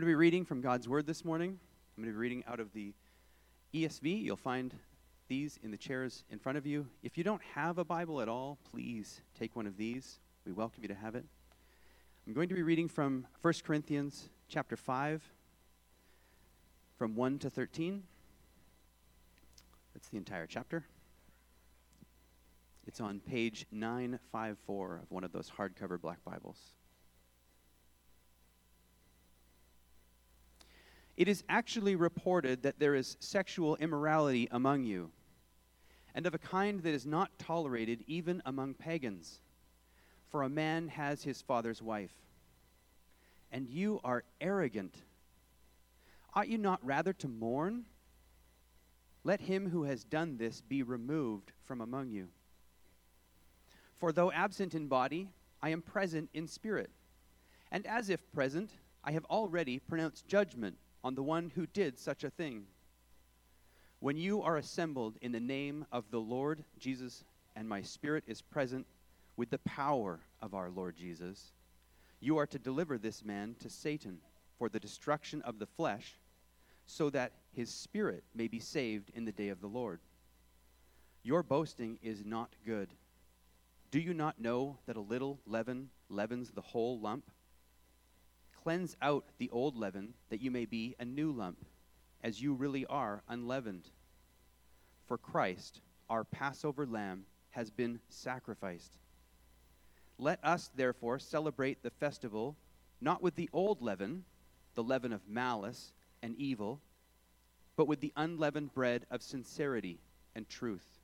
Going to be reading from God's Word this morning. I'm going to be reading out of the ESV. You'll find these in the chairs in front of you. If you don't have a Bible at all, please take one of these. We welcome you to have it. I'm going to be reading from 1 Corinthians chapter 5, from 1 to 13. That's the entire chapter. It's on page 954 of one of those hardcover black Bibles. It is actually reported that there is sexual immorality among you, and of a kind that is not tolerated even among pagans. For a man has his father's wife. And you are arrogant. Ought you not rather to mourn? Let him who has done this be removed from among you. For though absent in body, I am present in spirit. And as if present, I have already pronounced judgment on the one who did such a thing. When you are assembled in the name of the Lord Jesus, and my spirit is present with the power of our Lord Jesus, you are to deliver this man to Satan for the destruction of the flesh, so that his spirit may be saved in the day of the Lord. Your boasting is not good. Do you not know that a little leaven leavens the whole lump? Cleanse out the old leaven, that you may be a new lump, as you really are unleavened. For Christ, our Passover lamb, has been sacrificed. Let us, therefore, celebrate the festival not with the old leaven, the leaven of malice and evil, but with the unleavened bread of sincerity and truth.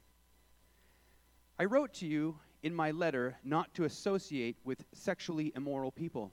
I wrote to you in my letter not to associate with sexually immoral people.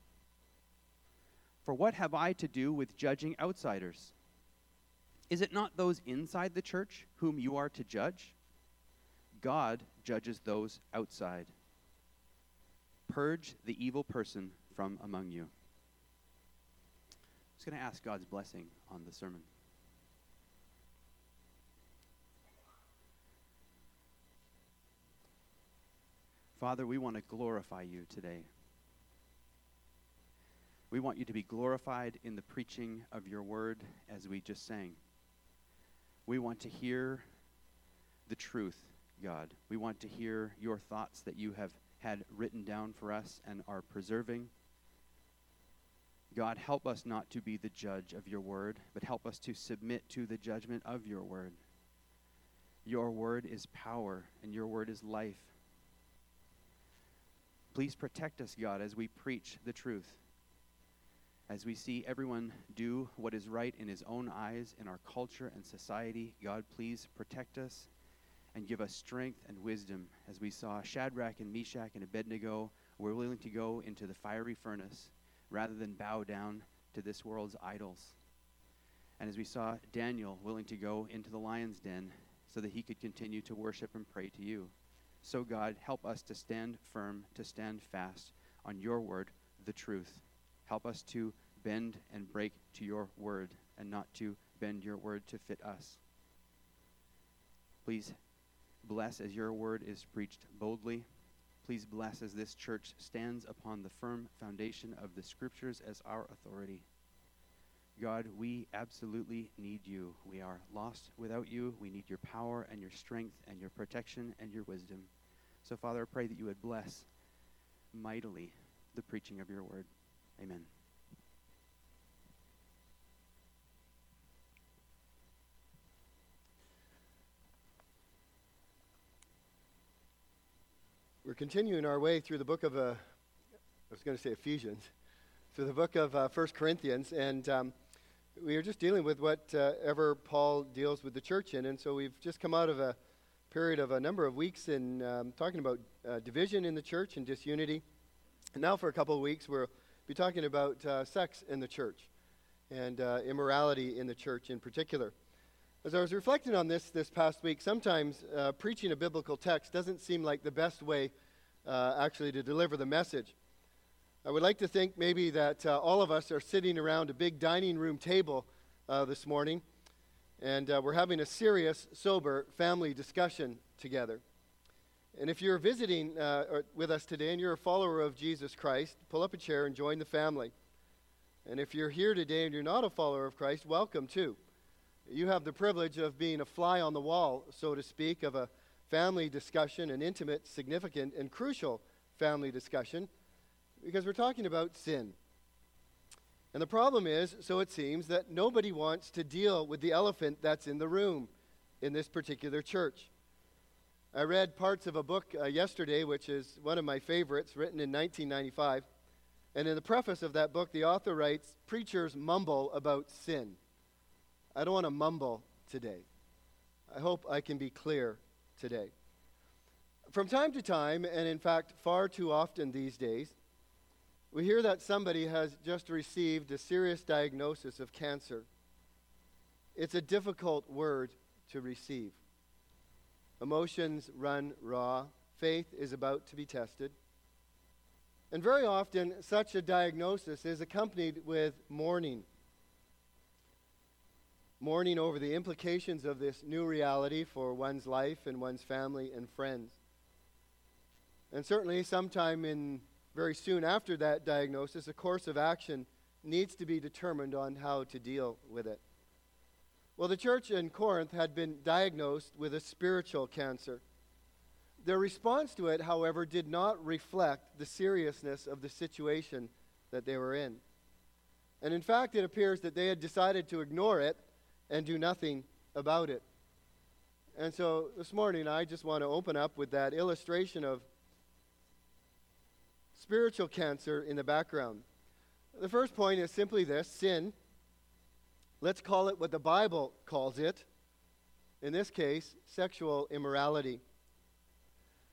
For what have I to do with judging outsiders? Is it not those inside the church whom you are to judge? God judges those outside. Purge the evil person from among you. I'm just going to ask God's blessing on the sermon. Father, we want to glorify you today. We want you to be glorified in the preaching of your word as we just sang. We want to hear the truth, God. We want to hear your thoughts that you have had written down for us and are preserving. God, help us not to be the judge of your word, but help us to submit to the judgment of your word. Your word is power, and your word is life. Please protect us, God, as we preach the truth. As we see everyone do what is right in his own eyes in our culture and society, God, please protect us and give us strength and wisdom. As we saw Shadrach and Meshach and Abednego were willing to go into the fiery furnace rather than bow down to this world's idols. And as we saw Daniel willing to go into the lion's den so that he could continue to worship and pray to you. So, God, help us to stand firm, to stand fast on your word, the truth. Help us to bend and break to your word and not to bend your word to fit us. Please bless as your word is preached boldly. Please bless as this church stands upon the firm foundation of the scriptures as our authority. God, we absolutely need you. We are lost without you. We need your power and your strength and your protection and your wisdom. So, Father, I pray that you would bless mightily the preaching of your word. Amen. We're continuing our way through the book of, uh, I was going to say Ephesians, through the book of uh, 1 Corinthians, and um, we are just dealing with whatever uh, Paul deals with the church in. And so we've just come out of a period of a number of weeks in um, talking about uh, division in the church and disunity. And now, for a couple of weeks, we'll be talking about uh, sex in the church. and uh, immorality in the church in particular. As I was reflecting on this this past week, sometimes uh, preaching a biblical text doesn't seem like the best way uh, actually to deliver the message. I would like to think maybe that uh, all of us are sitting around a big dining room table uh, this morning, and we're having a serious, sober family discussion together. And if you're visiting uh, with us today and you're a follower of Jesus Christ, pull up a chair and join the family. And if you're here today and you're not a follower of Christ, welcome too you have the privilege of being a fly on the wall, so to speak, of a family discussion, an intimate, significant, and crucial family discussion, because we're talking about sin. And the problem is, so it seems, that nobody wants to deal with the elephant that's in the room in this particular church. I read parts of a book uh, yesterday, which is one of my favorites, written in 1995. And in the preface of that book, the author writes Preachers mumble about sin. I don't want to mumble today. I hope I can be clear today. From time to time, and in fact, far too often these days, we hear that somebody has just received a serious diagnosis of cancer. It's a difficult word to receive. Emotions run raw. Faith is about to be tested. And very often, such a diagnosis is accompanied with mourning mourning over the implications of this new reality for one's life and one's family and friends. And certainly, sometime in very soon after that diagnosis, a course of action needs to be determined on how to deal with it. Well, the church in Corinth had been diagnosed with a spiritual cancer. Their response to it, however, did not reflect the seriousness of the situation that they were in. And in fact, it appears that they had decided to ignore it and do nothing about it. And so this morning, I just want to open up with that illustration of spiritual cancer in the background. The first point is simply this sin. Let's call it what the Bible calls it. In this case, sexual immorality.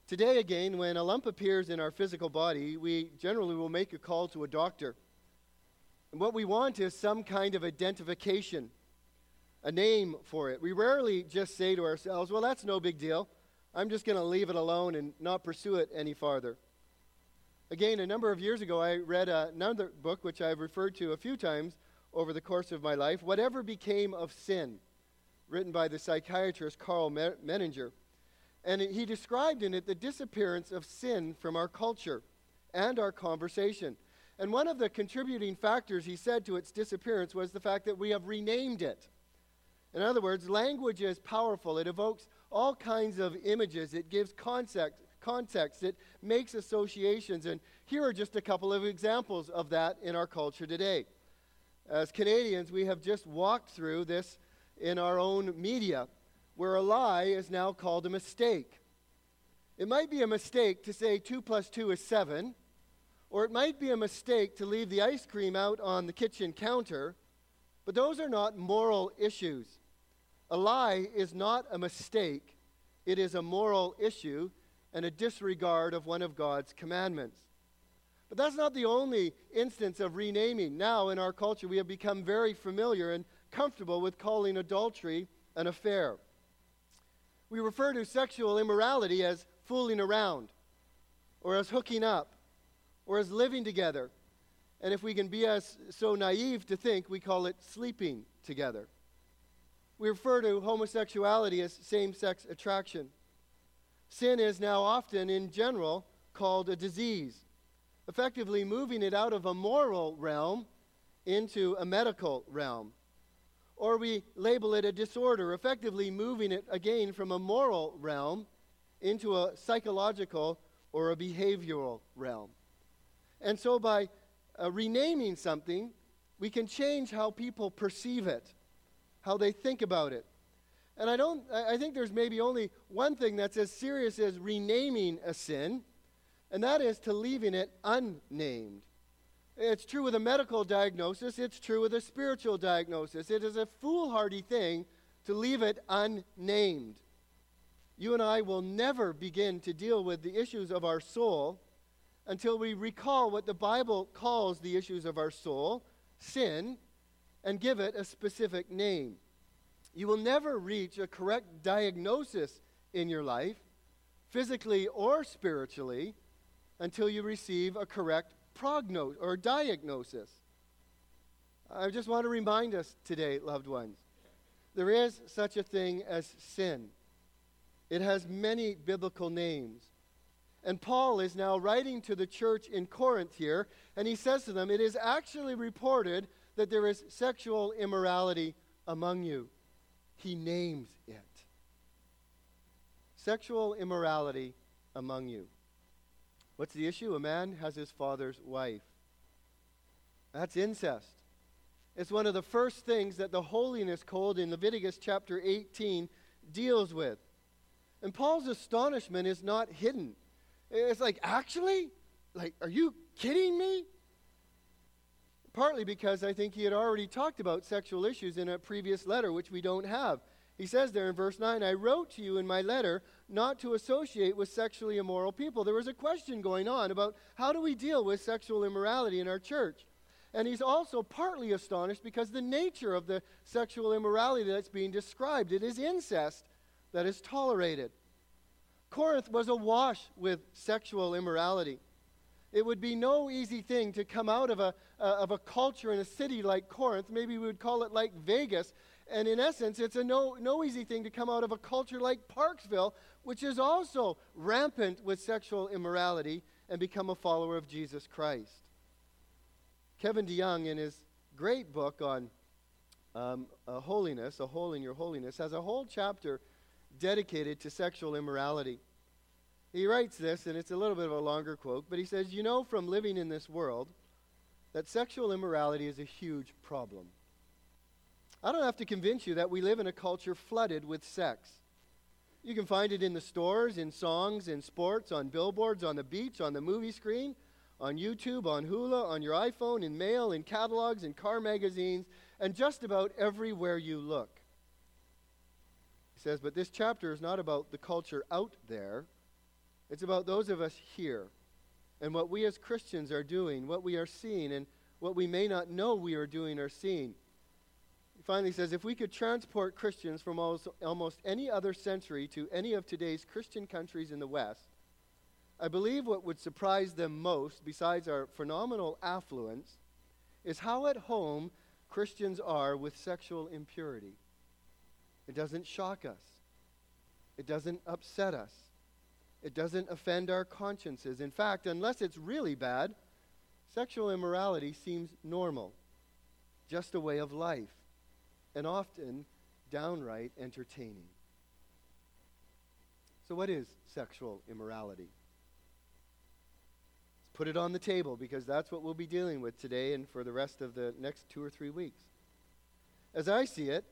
Today, again, when a lump appears in our physical body, we generally will make a call to a doctor. And what we want is some kind of identification a name for it. We rarely just say to ourselves, well, that's no big deal. I'm just going to leave it alone and not pursue it any farther. Again, a number of years ago, I read another book which I've referred to a few times over the course of my life Whatever Became of Sin, written by the psychiatrist Karl Menninger. And he described in it the disappearance of sin from our culture and our conversation. And one of the contributing factors, he said, to its disappearance was the fact that we have renamed it. In other words, language is powerful. It evokes all kinds of images, it gives context, context, it makes associations. And here are just a couple of examples of that in our culture today. As Canadians, we have just walked through this in our own media, where a lie is now called a mistake. It might be a mistake to say 2 plus 2 is 7, or it might be a mistake to leave the ice cream out on the kitchen counter, but those are not moral issues. A lie is not a mistake, it is a moral issue and a disregard of one of God's commandments. But that's not the only instance of renaming. Now, in our culture, we have become very familiar and comfortable with calling adultery an affair. We refer to sexual immorality as fooling around, or as hooking up, or as living together. And if we can be as so naive to think, we call it sleeping together. We refer to homosexuality as same sex attraction. Sin is now often, in general, called a disease, effectively moving it out of a moral realm into a medical realm. Or we label it a disorder, effectively moving it again from a moral realm into a psychological or a behavioral realm. And so by uh, renaming something, we can change how people perceive it how they think about it. And I don't I think there's maybe only one thing that's as serious as renaming a sin, and that is to leaving it unnamed. It's true with a medical diagnosis, it's true with a spiritual diagnosis. It is a foolhardy thing to leave it unnamed. You and I will never begin to deal with the issues of our soul until we recall what the Bible calls the issues of our soul sin and give it a specific name. You will never reach a correct diagnosis in your life, physically or spiritually, until you receive a correct prognosis or diagnosis. I just want to remind us today, loved ones, there is such a thing as sin. It has many biblical names. And Paul is now writing to the church in Corinth here, and he says to them, It is actually reported that there is sexual immorality among you. He names it. Sexual immorality among you. What's the issue? A man has his father's wife. That's incest. It's one of the first things that the holiness code in Leviticus chapter 18 deals with. And Paul's astonishment is not hidden. It's like, actually? Like, are you kidding me? Partly because I think he had already talked about sexual issues in a previous letter, which we don't have. He says there in verse 9, I wrote to you in my letter not to associate with sexually immoral people. There was a question going on about how do we deal with sexual immorality in our church? And he's also partly astonished because the nature of the sexual immorality that's being described, it is incest that is tolerated. Corinth was awash with sexual immorality. It would be no easy thing to come out of a, uh, of a culture in a city like Corinth. Maybe we would call it like Vegas. And in essence, it's a no, no easy thing to come out of a culture like Parksville, which is also rampant with sexual immorality, and become a follower of Jesus Christ. Kevin DeYoung, in his great book on um, holiness, A Hole in Your Holiness, has a whole chapter dedicated to sexual immorality. He writes this, and it's a little bit of a longer quote, but he says, You know from living in this world that sexual immorality is a huge problem. I don't have to convince you that we live in a culture flooded with sex. You can find it in the stores, in songs, in sports, on billboards, on the beach, on the movie screen, on YouTube, on Hulu, on your iPhone, in mail, in catalogs, in car magazines, and just about everywhere you look. He says, but this chapter is not about the culture out there, it's about those of us here and what we as Christians are doing, what we are seeing, and what we may not know we are doing or seeing. Finally says, if we could transport Christians from almost, almost any other century to any of today's Christian countries in the West, I believe what would surprise them most, besides our phenomenal affluence, is how at home Christians are with sexual impurity. It doesn't shock us. It doesn't upset us. It doesn't offend our consciences. In fact, unless it's really bad, sexual immorality seems normal, just a way of life, and often downright entertaining. So, what is sexual immorality? Let's put it on the table because that's what we'll be dealing with today and for the rest of the next two or three weeks. As I see it,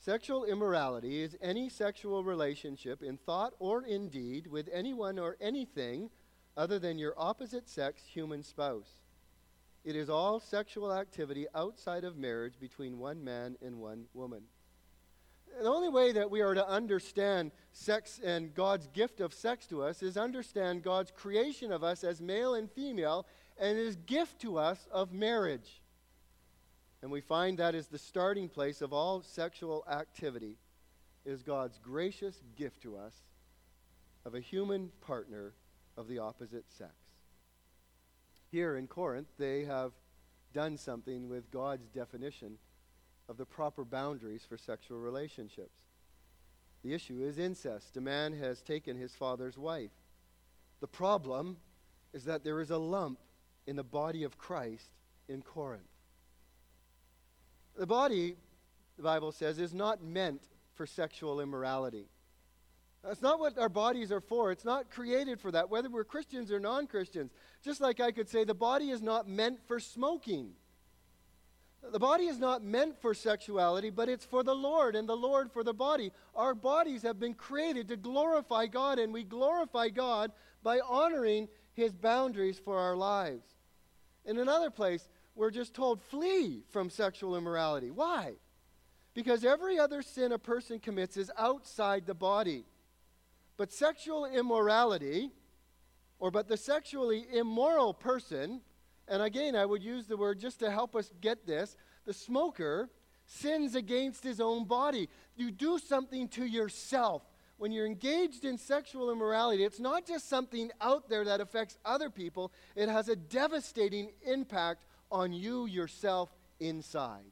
Sexual immorality is any sexual relationship in thought or in deed with anyone or anything other than your opposite sex human spouse. It is all sexual activity outside of marriage between one man and one woman. The only way that we are to understand sex and God's gift of sex to us is understand God's creation of us as male and female and his gift to us of marriage. And we find that is the starting place of all sexual activity is God's gracious gift to us of a human partner of the opposite sex. Here in Corinth, they have done something with God's definition of the proper boundaries for sexual relationships. The issue is incest. A man has taken his father's wife. The problem is that there is a lump in the body of Christ in Corinth. The body, the Bible says, is not meant for sexual immorality. That's not what our bodies are for. It's not created for that, whether we're Christians or non Christians. Just like I could say, the body is not meant for smoking. The body is not meant for sexuality, but it's for the Lord and the Lord for the body. Our bodies have been created to glorify God, and we glorify God by honoring His boundaries for our lives. In another place, we're just told flee from sexual immorality. Why? Because every other sin a person commits is outside the body. But sexual immorality, or but the sexually immoral person, and again, I would use the word just to help us get this The smoker sins against his own body. You do something to yourself. When you're engaged in sexual immorality, it's not just something out there that affects other people, it has a devastating impact on you yourself inside.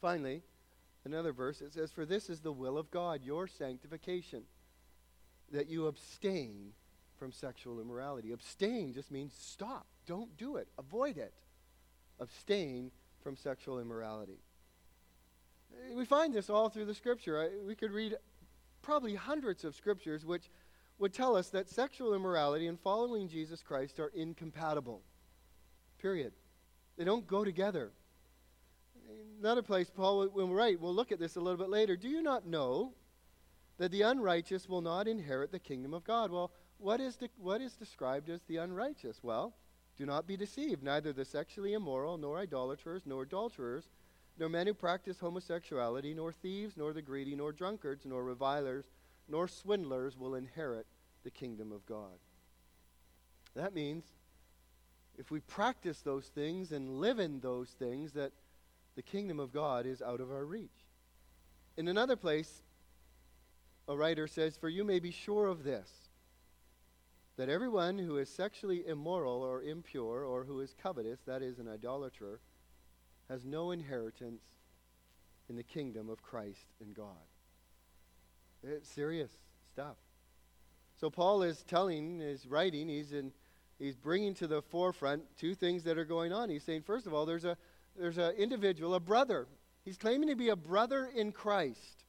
Finally, another verse it says, For this is the will of God, your sanctification, that you abstain from sexual immorality. Abstain just means stop, don't do it, avoid it. Abstain from sexual immorality. We find this all through the scripture. we could read probably hundreds of scriptures which would tell us that sexual immorality and following Jesus Christ are incompatible. Period. They don't go together. Another place, Paul will write, we'll look at this a little bit later. Do you not know that the unrighteous will not inherit the kingdom of God? Well, what is, de- what is described as the unrighteous? Well, do not be deceived. Neither the sexually immoral, nor idolaters, nor adulterers, nor men who practice homosexuality, nor thieves, nor the greedy, nor drunkards, nor revilers, nor swindlers will inherit the kingdom of God. That means if we practice those things and live in those things, that the kingdom of God is out of our reach. In another place, a writer says, For you may be sure of this, that everyone who is sexually immoral or impure, or who is covetous, that is, an idolater, has no inheritance in the kingdom of Christ and God. It's serious stuff. So Paul is telling, is writing, he's in, he's bringing to the forefront two things that are going on. He's saying, first of all, there's a there's an individual, a brother. He's claiming to be a brother in Christ,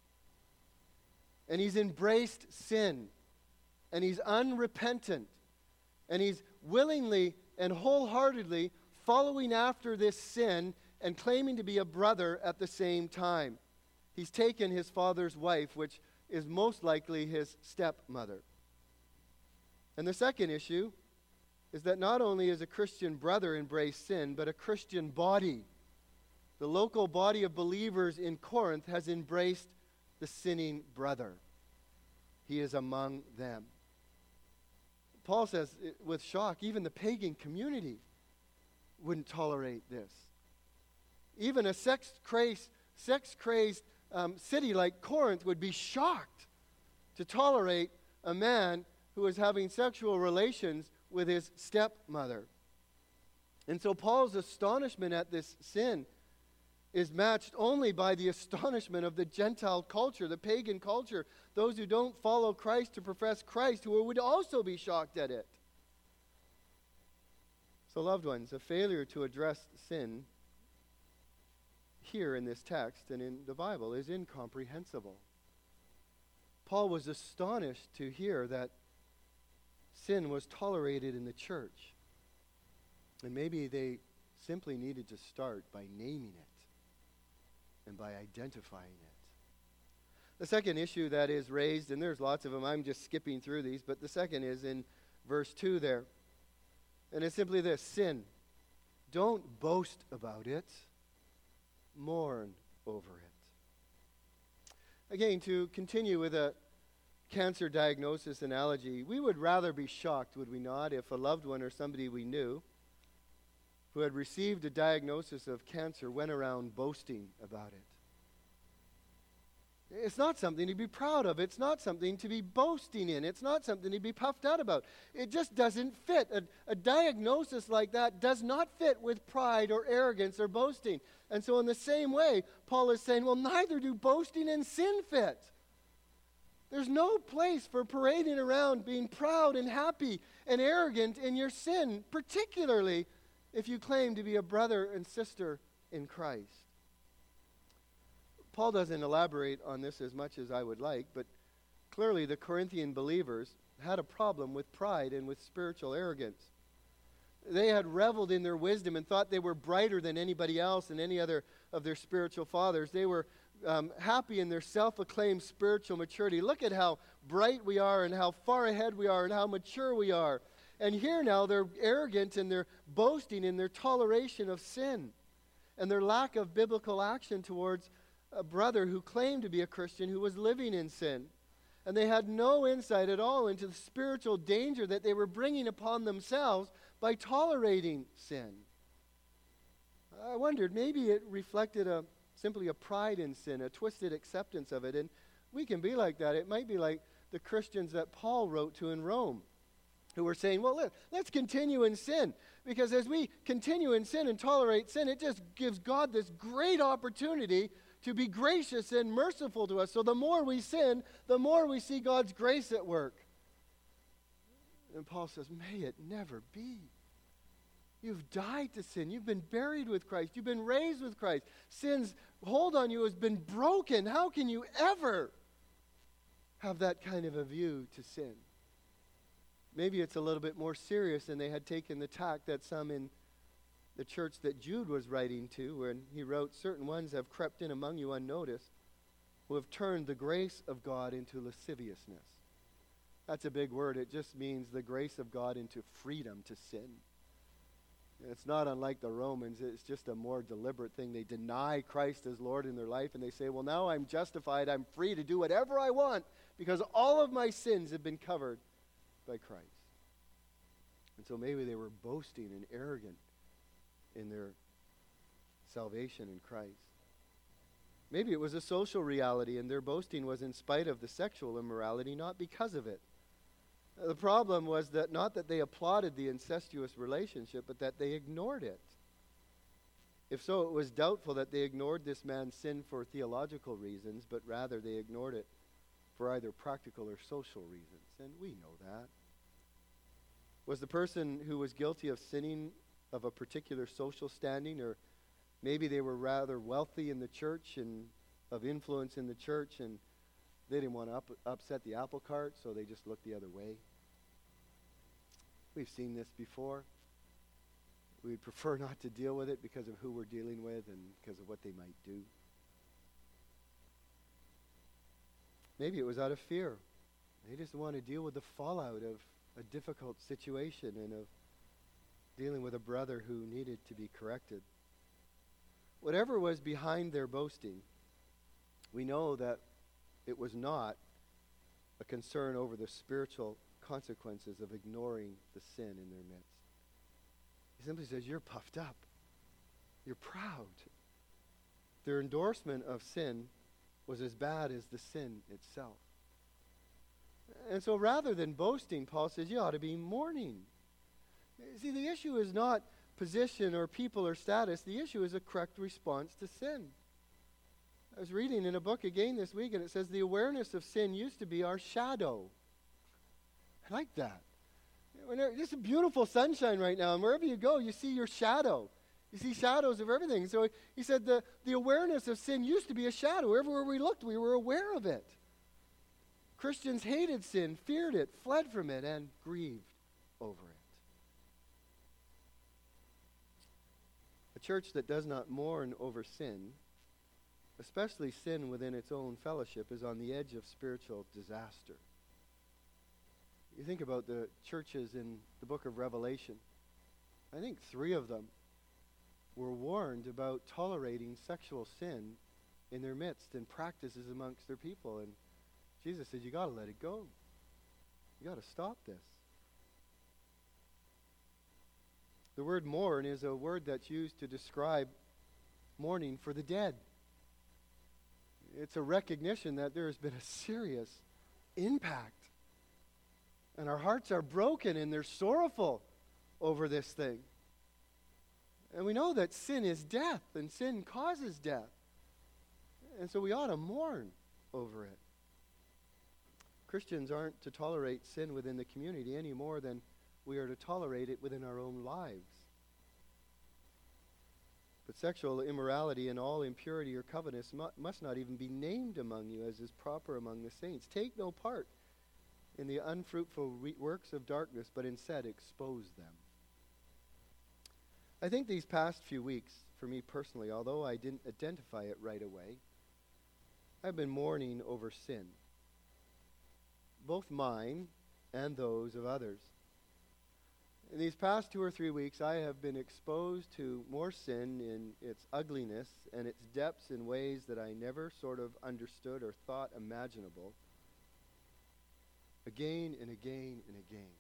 and he's embraced sin, and he's unrepentant, and he's willingly and wholeheartedly following after this sin and claiming to be a brother at the same time. He's taken his father's wife, which is most likely his stepmother. And the second issue is that not only is a Christian brother embraced sin, but a Christian body, the local body of believers in Corinth, has embraced the sinning brother. He is among them. Paul says with shock, even the pagan community wouldn't tolerate this even a sex crazed, sex crazed um, city like Corinth would be shocked to tolerate a man who is having sexual relations with his stepmother. And so Paul's astonishment at this sin is matched only by the astonishment of the Gentile culture, the pagan culture, those who don't follow Christ to profess Christ, who would also be shocked at it. So, loved ones, a failure to address sin here in this text and in the Bible is incomprehensible. Paul was astonished to hear that sin was tolerated in the church. And maybe they simply needed to start by naming it and by identifying it. The second issue that is raised, and there's lots of them, I'm just skipping through these, but the second is in verse 2 there. And it's simply this sin. Don't boast about it mourn over it. Again, to continue with a cancer diagnosis analogy, we would rather be shocked, would we not, if a loved one or somebody we knew who had received a diagnosis of cancer went around boasting about it. It's not something to be proud of. It's not something to be boasting in. It's not something to be puffed out about. It just doesn't fit. A, a, diagnosis like that does not fit with pride or arrogance or boasting. And so, in the same way, Paul is saying, well, neither do boasting and sin fit. There's no place for parading around being proud and happy and arrogant in your sin, particularly if you claim to be a brother and sister in Christ. Paul doesn't elaborate on this as much as I would like, but clearly the Corinthian believers had a problem with pride and with spiritual arrogance. They had reveled in their wisdom and thought they were brighter than anybody else and any other of their spiritual fathers. They were um, happy in their self acclaimed spiritual maturity. Look at how bright we are and how far ahead we are and how mature we are. And here now they're arrogant and they're boasting in their toleration of sin and their lack of biblical action towards a brother who claimed to be a Christian who was living in sin. And they had no insight at all into the spiritual danger that they were bringing upon themselves by tolerating sin. I wondered maybe it reflected a simply a pride in sin, a twisted acceptance of it. And we can be like that. It might be like the Christians that Paul wrote to in Rome, who are saying, well, let, let's continue in sin. Because as we continue in sin and tolerate sin, it just gives God this great opportunity to be gracious and merciful to us. So the more we sin, the more we see God's grace at work. And Paul says, may it never be. You've died to sin. You've been buried with Christ. You've been raised with Christ. Sin's hold on you has been broken. How can you ever have that kind of a view to sin? Maybe it's a little bit more serious than they had taken the tack that some in the church that Jude was writing to, when he wrote, Certain ones have crept in among you unnoticed, who have turned the grace of God into lasciviousness. That's a big word. It just means the grace of God into freedom to sin. It's not unlike the Romans. It's just a more deliberate thing. They deny Christ as Lord in their life and they say, Well, now I'm justified. I'm free to do whatever I want because all of my sins have been covered by Christ. And so maybe they were boasting and arrogant in their salvation in Christ. Maybe it was a social reality and their boasting was in spite of the sexual immorality, not because of it. Uh, the problem was that not that they applauded the incestuous relationship, but that they ignored it. If so, it was doubtful that they ignored this man's sin for theological reasons, but rather they ignored it for either practical or social reasons. And we know that. Was the person who was guilty of sinning of a particular social standing, or maybe they were rather wealthy in the church and of influence in the church, and they didn't want to up, upset the apple cart, so they just looked the other way? We've seen this before. We'd prefer not to deal with it because of who we're dealing with and because of what they might do. Maybe it was out of fear. They just want to deal with the fallout of a difficult situation and of dealing with a brother who needed to be corrected. Whatever was behind their boasting, we know that it was not a concern over the spiritual consequences of ignoring the sin in their midst. He simply says, You're puffed up. You're proud. Their endorsement of sin was as bad as the sin itself. And so rather than boasting, Paul says, You ought to be mourning. See, the issue is not position or people or status, the issue is a correct response to sin. I was reading in a book again this week, and it says the awareness of sin used to be our shadow. I like that. It's a beautiful sunshine right now, and wherever you go, you see your shadow. You see shadows of everything. So he said the, the awareness of sin used to be a shadow. Everywhere we looked, we were aware of it. Christians hated sin, feared it, fled from it, and grieved over it. A church that does not mourn over sin, especially sin within its own fellowship, is on the edge of spiritual disaster. You think about the churches in the book of Revelation. I think three of them were warned about tolerating sexual sin in their midst and practices amongst their people. And Jesus said, You got to let it go. You got to stop this. The word mourn is a word that's used to describe mourning for the dead. It's a recognition that there has been a serious impact and our hearts are broken and they're sorrowful over this thing. And we know that sin is death and sin causes death. And so we ought to mourn over it. Christians aren't to tolerate sin within the community any more than we are to tolerate it within our own lives. But sexual immorality and all impurity or covetousness must not even be named among you as is proper among the saints. Take no part in the unfruitful re- works of darkness, but instead expose them. I think these past few weeks, for me personally, although I didn't identify it right away, I've been mourning over sin, both mine and those of others. In these past two or three weeks, I have been exposed to more sin in its ugliness and its depths in ways that I never sort of understood or thought imaginable again and again and again.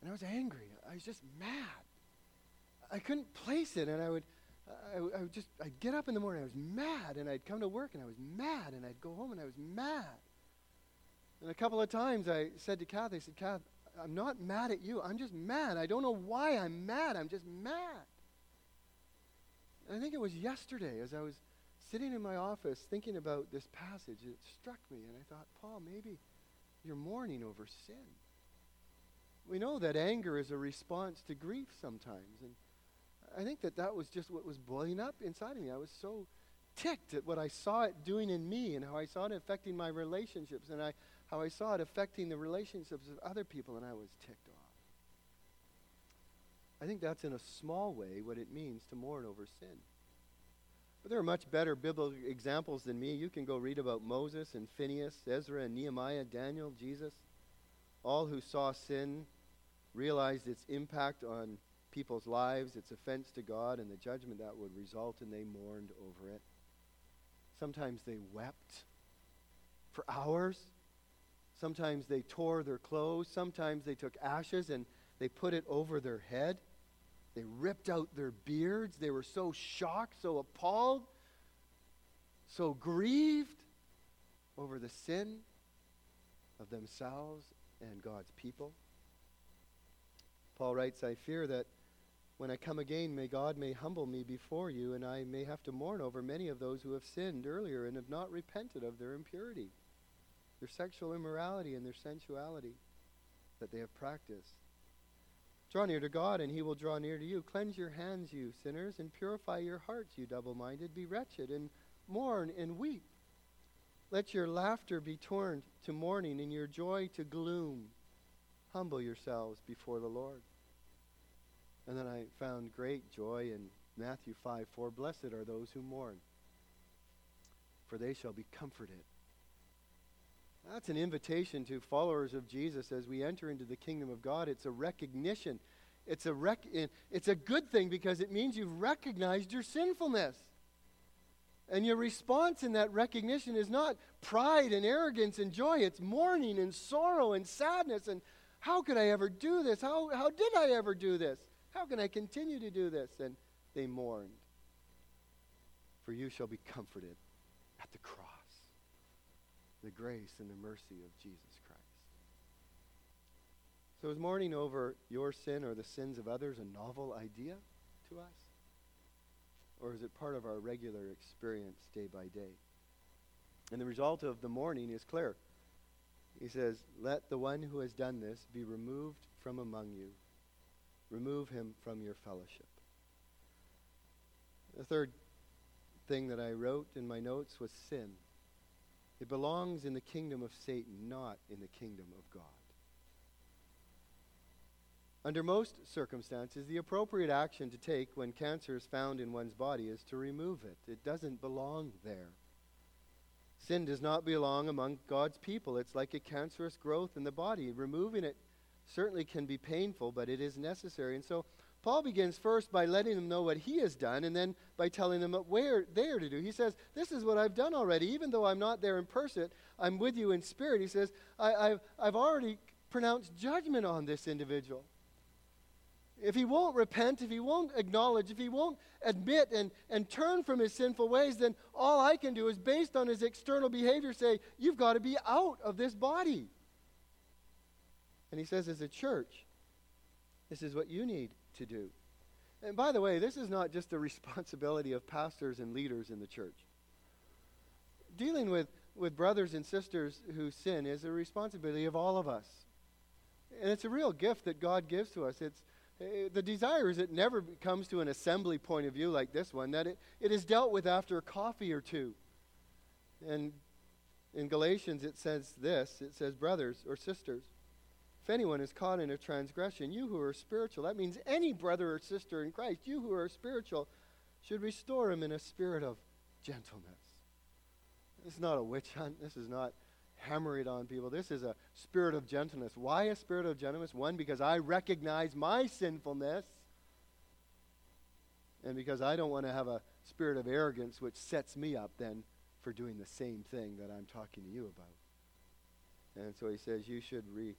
And I was angry. I was just mad. I couldn't place it, and I would, I, I would just, I'd get up in the morning, I was mad, and I'd come to work, and I was mad, and I'd go home, and I was mad. And a couple of times I said to Kath, I said, Kath, I'm not mad at you. I'm just mad. I don't know why I'm mad. I'm just mad. And I think it was yesterday as I was sitting in my office thinking about this passage, it struck me, and I thought, Paul, maybe you're mourning over sin. We know that anger is a response to grief sometimes. And I think that that was just what was boiling up inside of me. I was so ticked at what I saw it doing in me and how I saw it affecting my relationships and I, how I saw it affecting the relationships of other people, and I was ticked off. I think that's in a small way what it means to mourn over sin. But there are much better biblical examples than me. You can go read about Moses and Phineas, Ezra and Nehemiah, Daniel, Jesus. All who saw sin realized its impact on people's lives, its offense to God, and the judgment that would result, and they mourned over it. Sometimes they wept for hours. Sometimes they tore their clothes. Sometimes they took ashes and they put it over their head. They ripped out their beards. They were so shocked, so appalled, so grieved over the sin of themselves and God's people. Paul writes, I fear that when I come again, may God may humble me before you, and I may have to mourn over many of those who have sinned earlier and have not repented of their impurity, their sexual immorality, and their sensuality that they have practiced. Draw near to God, and he will draw near to you. Cleanse your hands, you sinners, and purify your hearts, you double minded. Be wretched, and mourn and weep. Let your laughter be turned to mourning, and your joy to gloom. Humble yourselves before the Lord. And then I found great joy in Matthew 5 4. Blessed are those who mourn, for they shall be comforted. That's an invitation to followers of Jesus as we enter into the kingdom of God. It's a recognition. It's a, rec- it's a good thing because it means you've recognized your sinfulness. And your response in that recognition is not pride and arrogance and joy, it's mourning and sorrow and sadness. And how could I ever do this? How, how did I ever do this? How can I continue to do this? And they mourned. For you shall be comforted at the cross the grace and the mercy of Jesus Christ. So is mourning over your sin or the sins of others a novel idea to us? Or is it part of our regular experience day by day? And the result of the mourning is clear. He says, Let the one who has done this be removed from among you. Remove him from your fellowship. The third thing that I wrote in my notes was sin. It belongs in the kingdom of Satan, not in the kingdom of God. Under most circumstances, the appropriate action to take when cancer is found in one's body is to remove it. It doesn't belong there. Sin does not belong among God's people. It's like a cancerous growth in the body. Removing it certainly can be painful, but it is necessary. And so Paul begins first by letting them know what he has done and then by telling them where they are to do. He says, This is what I've done already. Even though I'm not there in person, I'm with you in spirit. He says, I, have I've already pronounced judgment on this individual. If he won't repent, if he won't acknowledge, if he won't admit and, and turn from his sinful ways, then all I can do is, based on his external behavior, say, You've got to be out of this body. And he says, as a church, this is what you need to do. And by the way, this is not just the responsibility of pastors and leaders in the church. Dealing with, with brothers and sisters who sin is a responsibility of all of us. And it's a real gift that God gives to us. It's, uh, the desire is it never comes to an assembly point of view like this one, that it, it is dealt with after a coffee or two. And in Galatians it says this it says, Brothers or sisters, if anyone is caught in a transgression, you who are spiritual, that means any brother or sister in Christ, you who are spiritual, should restore him in a spirit of gentleness. This is not a witch hunt. This is not hammer it on people. This is a spirit of gentleness. Why a spirit of gentleness? One, because I recognize my sinfulness, and because I don't want to have a spirit of arrogance which sets me up then for doing the same thing that I'm talking to you about. And so he says, You should re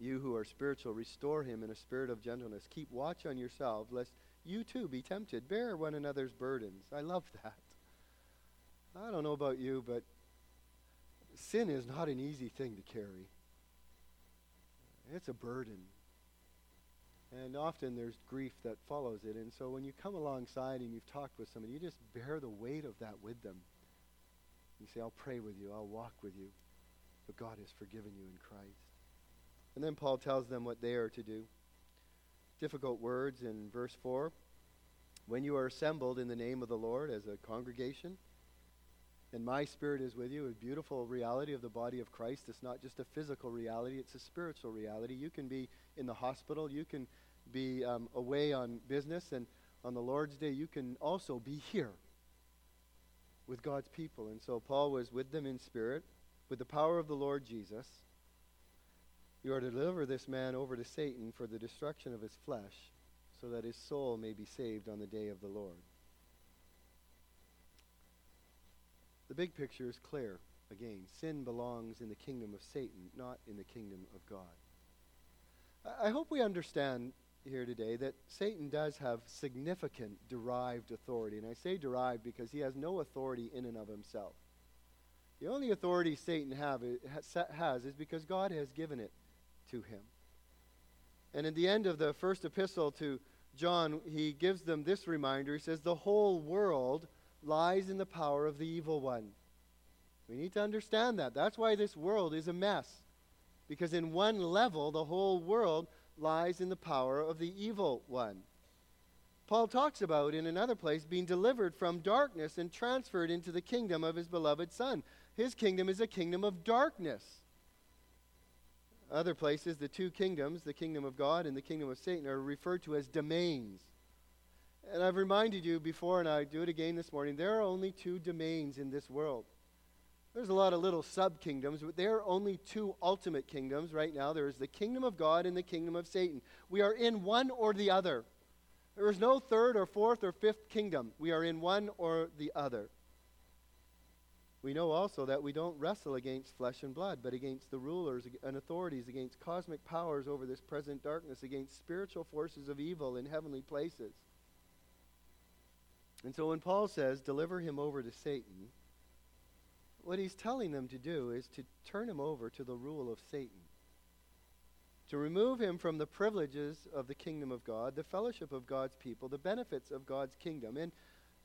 you who are spiritual, restore him in a spirit of gentleness. Keep watch on yourselves, lest you too be tempted. Bear one another's burdens. I love that. I don't know about you, but sin is not an easy thing to carry. It's a burden. And often there's grief that follows it. And so when you come alongside and you've talked with somebody, you just bear the weight of that with them. You say, I'll pray with you, I'll walk with you. But God has forgiven you in Christ. And then Paul tells them what they are to do. Difficult words in verse 4. When you are assembled in the name of the Lord as a congregation, and my spirit is with you, a beautiful reality of the body of Christ. It's not just a physical reality, it's a spiritual reality. You can be in the hospital, you can be um, away on business, and on the Lord's day, you can also be here with God's people. And so Paul was with them in spirit, with the power of the Lord Jesus. You are to deliver this man over to Satan for the destruction of his flesh, so that his soul may be saved on the day of the Lord. The big picture is clear. Again, sin belongs in the kingdom of Satan, not in the kingdom of God. I hope we understand here today that Satan does have significant derived authority. And I say derived because he has no authority in and of himself. The only authority Satan have, eh, has is because God has given it to him. And in the end of the first epistle to John, he gives them this reminder. He says, The whole world lies in the power of the evil one. We need to understand that. That's why this world is a mess. Because in one level, the whole world lies in the power of the evil one. Paul talks about in another place being delivered from darkness and transferred into the kingdom of his beloved Son. His kingdom is a kingdom of darkness. Other places, the two kingdoms, the kingdom of God and the kingdom of Satan, are referred to as domains. And I've reminded you before, and I do it again this morning there are only two domains in this world. There's a lot of little sub kingdoms, but there are only two ultimate kingdoms right now. There is the kingdom of God and the kingdom of Satan. We are in one or the other. There is no third or fourth or fifth kingdom. We are in one or the other. We know also that we don't wrestle against flesh and blood, but against the rulers and authorities, against cosmic powers over this present darkness, against spiritual forces of evil in heavenly places. And so when Paul says, deliver him over to Satan, what he's telling them to do is to turn him over to the rule of Satan. To remove him from the privileges of the kingdom of God, the fellowship of God's people, the benefits of God's kingdom. And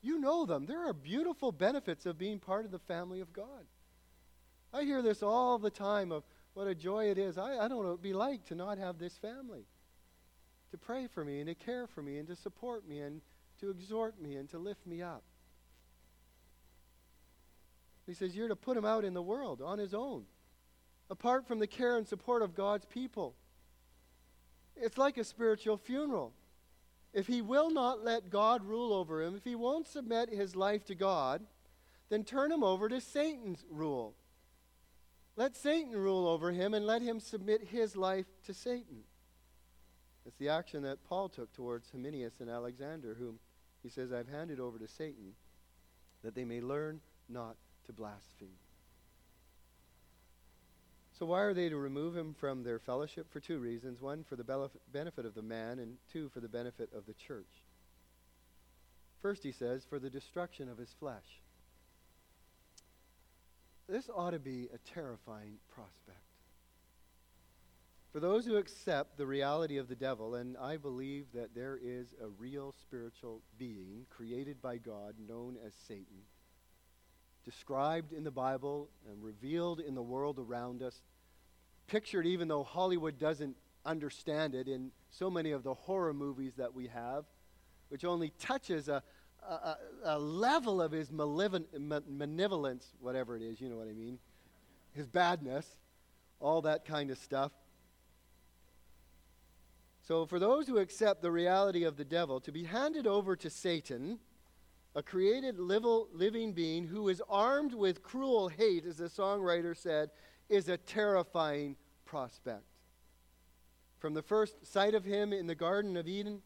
you know them. There are beautiful benefits of being part of the family of God. I hear this all the time of what a joy it is. I, I don't know what it would be like to not have this family. To pray for me and to care for me and to support me and to exhort me and to lift me up. He says, You're to put him out in the world on his own, apart from the care and support of God's people. It's like a spiritual funeral. If he will not let God rule over him, if he won't submit his life to God, then turn him over to Satan's rule. Let Satan rule over him and let him submit his life to Satan. It's the action that Paul took towards Hymenaeus and Alexander, whom he says, I've handed over to Satan that they may learn not to blaspheme. So, why are they to remove him from their fellowship? For two reasons. One, for the benefit of the man, and two, for the benefit of the church. First, he says, for the destruction of his flesh. This ought to be a terrifying prospect. For those who accept the reality of the devil, and I believe that there is a real spiritual being created by God known as Satan, described in the Bible and revealed in the world around us, pictured even though Hollywood doesn't understand it in so many of the horror movies that we have, which only touches a, a, a level of his malevolence, whatever it is, you know what I mean, his badness, all that kind of stuff. So, for those who accept the reality of the devil, to be handed over to Satan, a created living being who is armed with cruel hate, as the songwriter said, is a terrifying prospect. From the first sight of him in the Garden of Eden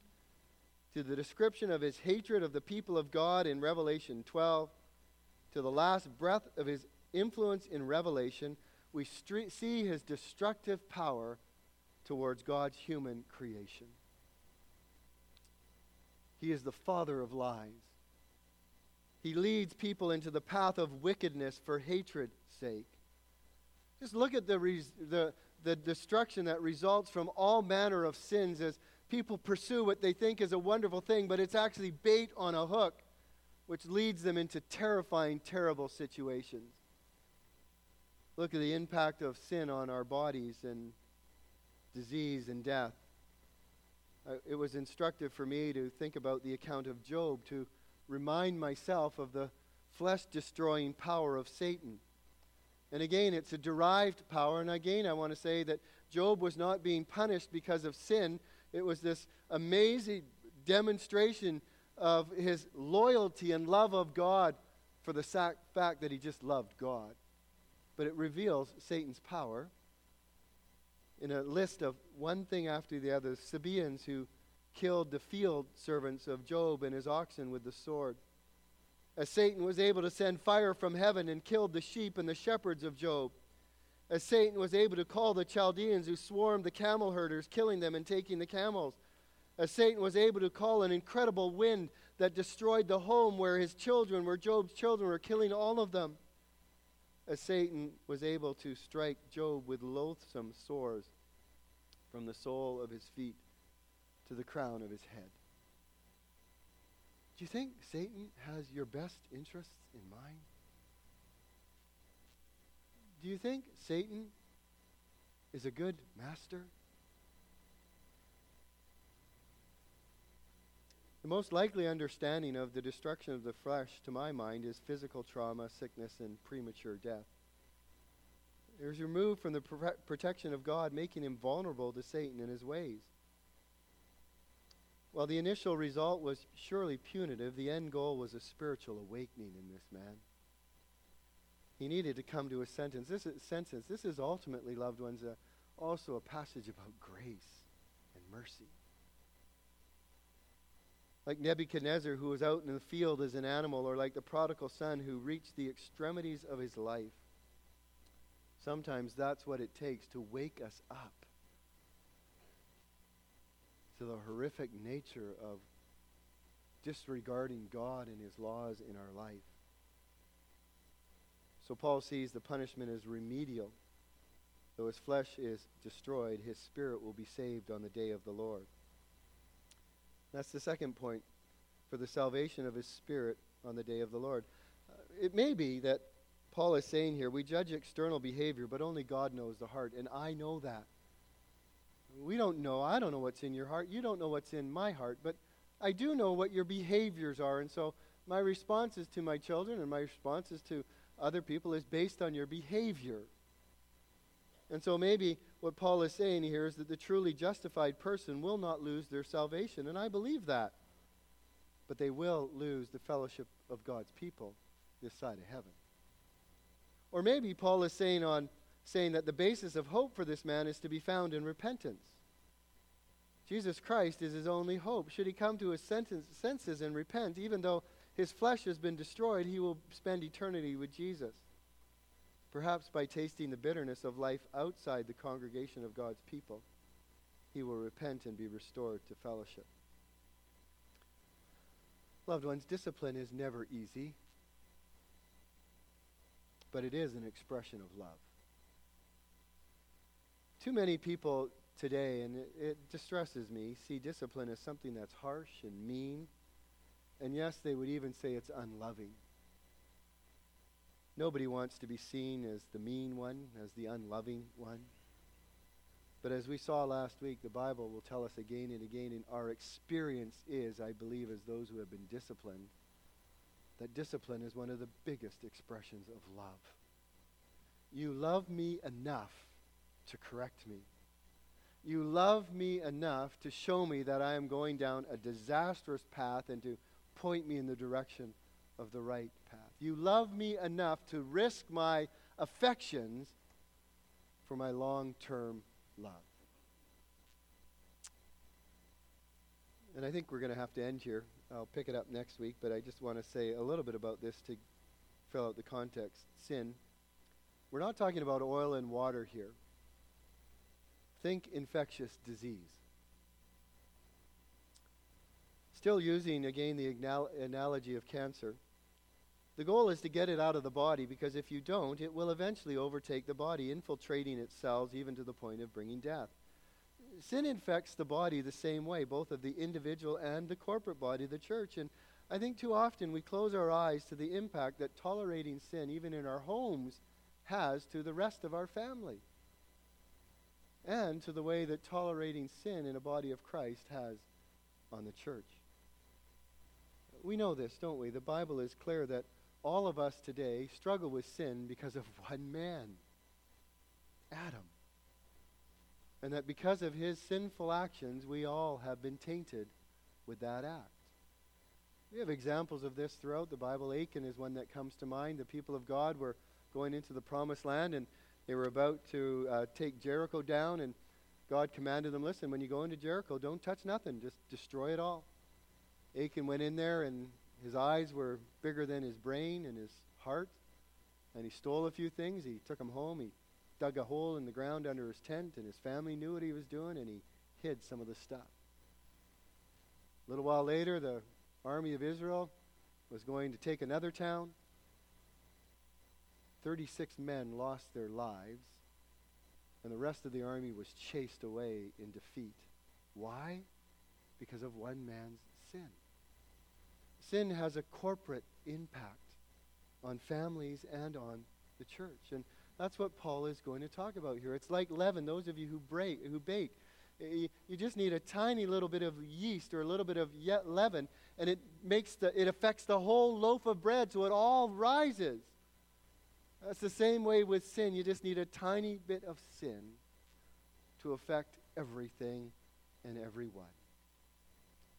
to the description of his hatred of the people of God in Revelation 12, to the last breath of his influence in Revelation, we see his destructive power towards God's human creation. He is the father of lies. He leads people into the path of wickedness for hatred's sake. Just look at the, res- the, the destruction that results from all manner of sins as people pursue what they think is a wonderful thing, but it's actually bait on a hook, which leads them into terrifying, terrible situations. Look at the impact of sin on our bodies and disease and death. Uh, it was instructive for me to think about the account of Job, to remind myself of the flesh destroying power of Satan. And again, it's a derived power. And again, I want to say that Job was not being punished because of sin. It was this amazing demonstration of his loyalty and love of God for the fact that he just loved God. But it reveals Satan's power in a list of one thing after the other. Sabaeans who killed the field servants of Job and his oxen with the sword. As Satan was able to send fire from heaven and killed the sheep and the shepherds of Job. As Satan was able to call the Chaldeans who swarmed the camel herders, killing them and taking the camels. As Satan was able to call an incredible wind that destroyed the home where his children, where Job's children were killing all of them. As Satan was able to strike Job with loathsome sores from the sole of his feet to the crown of his head. Do you think Satan has your best interests in mind? Do you think Satan is a good master? The most likely understanding of the destruction of the flesh, to my mind, is physical trauma, sickness, and premature death. It was removed from the pro- protection of God, making him vulnerable to Satan and his ways. While the initial result was surely punitive, the end goal was a spiritual awakening in this man. He needed to come to a sentence. This is, sentence. This is ultimately, loved ones, also a passage about grace and mercy. Like Nebuchadnezzar, who was out in the field as an animal, or like the prodigal son who reached the extremities of his life. Sometimes that's what it takes to wake us up to the horrific nature of disregarding God and his laws in our life. So Paul sees the punishment as remedial. Though his flesh is destroyed, his spirit will be saved on the day of the Lord. That's the second point for the salvation of his spirit on the day of the Lord. Uh, it may be that Paul is saying here, we judge external behavior, but only God knows the heart, and I know that. We don't know. I don't know what's in your heart. You don't know what's in my heart. But I do know what your behaviors are. And so my responses to my children and my responses to other people is based on your behavior. And so maybe what Paul is saying here is that the truly justified person will not lose their salvation. And I believe that. But they will lose the fellowship of God's people this side of heaven. Or maybe Paul is saying on saying that the basis of hope for this man is to be found in repentance. Jesus Christ is his only hope. Should he come to his senses and repent, even though his flesh has been destroyed, he will spend eternity with Jesus. Perhaps by tasting the bitterness of life outside the congregation of God's people, he will repent and be restored to fellowship. Loved ones, discipline is never easy, but it is an expression of love. Too many people today, and it, it, distresses me, see discipline as something that's harsh and mean. And yes, they would even say it's unloving. Nobody wants to be seen as the mean one, as the unloving one. But as we saw last week, the Bible will tell us again and again, and our experience is, I believe, as those who have been disciplined, that discipline is one of the biggest expressions of love. You love me enough to correct me. You love me enough to show me that I am going down a disastrous path and to point me in the direction of the right path. You love me enough to risk my affections for my long term love. And I think we're going to have to end here. I'll pick it up next week, but I just want to say a little bit about this to fill out the context. Sin. We're not talking about oil and water here. Think infectious disease. Still using, again, the analogy of cancer. The goal is to get it out of the body because if you don't, it will eventually overtake the body, infiltrating its cells even to the point of bringing death. Sin infects the body the same way, both of the individual and the corporate body, the church. And I think too often we close our eyes to the impact that tolerating sin, even in our homes, has to the rest of our family. And to the way that tolerating sin in a body of Christ has on the church. We know this, don't we? The Bible is clear that all of us today struggle with sin because of one man, Adam. And that because of his sinful actions, we all have been tainted with that act. We have examples of this throughout the Bible. Achan is one that comes to mind. The people of God were going into the promised land and they were about to uh, take Jericho down, and God commanded them listen, when you go into Jericho, don't touch nothing, just destroy it all. Achan went in there, and his eyes were bigger than his brain and his heart, and he stole a few things. He took them home. He dug a hole in the ground under his tent, and his family knew what he was doing, and he hid some of the stuff. A little while later, the army of Israel was going to take another town. 36 men lost their lives, and the rest of the army was chased away in defeat. Why? Because of one man's sin. Sin has a corporate impact on families and on the church. And that's what Paul is going to talk about here. It's like leaven. Those of you who, break, who bake, you, just need a tiny little bit of yeast or a little bit of leaven, and it makes the, it affects the whole loaf of bread, so it all rises. That's the same way with sin. You just need a tiny bit of sin to affect everything and everyone.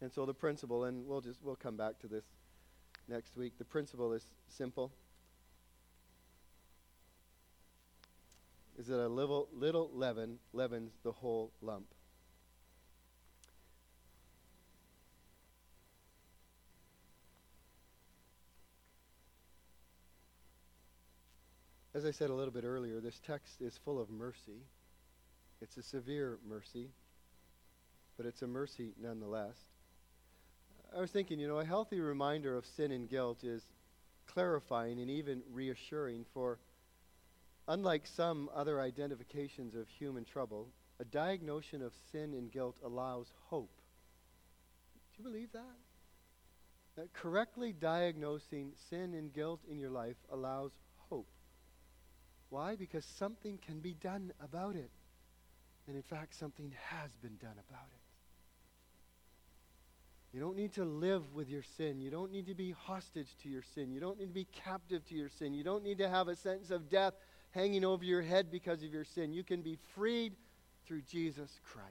And so the principle, and we'll just we'll come back to this next week. The principle is simple. Is that a little, little leaven leavens the whole lump. As I said a little bit earlier, this text is full of mercy. It's a severe mercy, but it's a mercy nonetheless. I was thinking, you know, a healthy reminder of sin and guilt is clarifying and even reassuring, for unlike some other identifications of human trouble, a diagnosis of sin and guilt allows hope. Do you believe that? That correctly diagnosing sin and guilt in your life allows. Why? Because something can be done about it. And in fact, something has been done about it. You don't need to live with your sin. You don't need to be hostage to your sin. You don't need to be captive to your sin. You don't need to have a sentence of death hanging over your head because of your sin. You can be freed through Jesus Christ.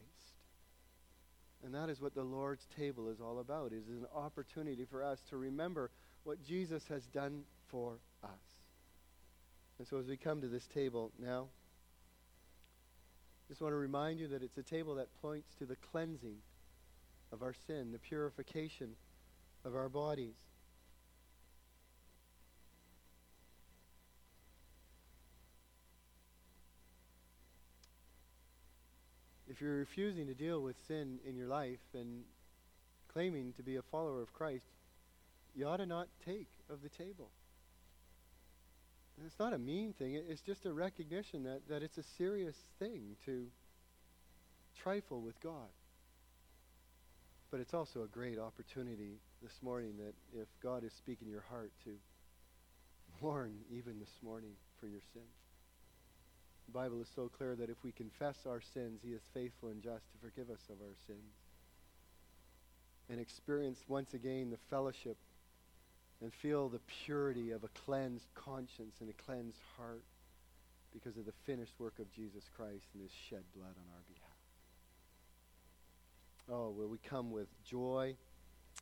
And that is what the Lord's table is all about. It is an opportunity for us to remember what Jesus has done for us. And so as we come to this table now, just want to remind you that it's a table that points to the cleansing of our sin, the purification of our bodies. If you're refusing to deal with sin in your life and claiming to be a follower of Christ, you ought to not take of the table. It's not a mean thing. It's just a recognition that, that it's a serious thing to trifle with God. But it's also a great opportunity this morning that if God is speaking your heart to mourn even this morning for your sin. The Bible is so clear that if we confess our sins, he is faithful and just to forgive us of our sins. And experience once again the fellowship and feel the purity of a cleansed conscience and a cleansed heart because of the finished work of Jesus Christ and his shed blood on our behalf. Oh, will we come with joy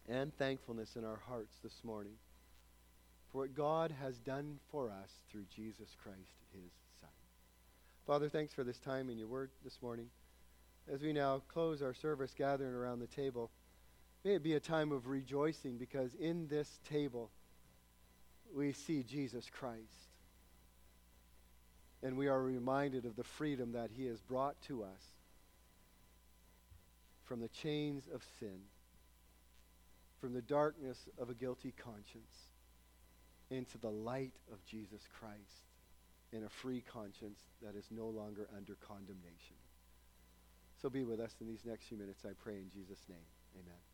and thankfulness in our hearts this morning for what God has done for us through Jesus Christ, his Son. Father, thanks for this time in your word this morning. As we now close our service gathering around the table, May it be a time of rejoicing because in this table we see Jesus Christ. And we are reminded of the freedom that he has brought to us from the chains of sin. from the darkness of a guilty conscience into the light of Jesus Christ in a free conscience that is no longer under condemnation. So be with us in these next few minutes, I pray in Jesus' name. Amen.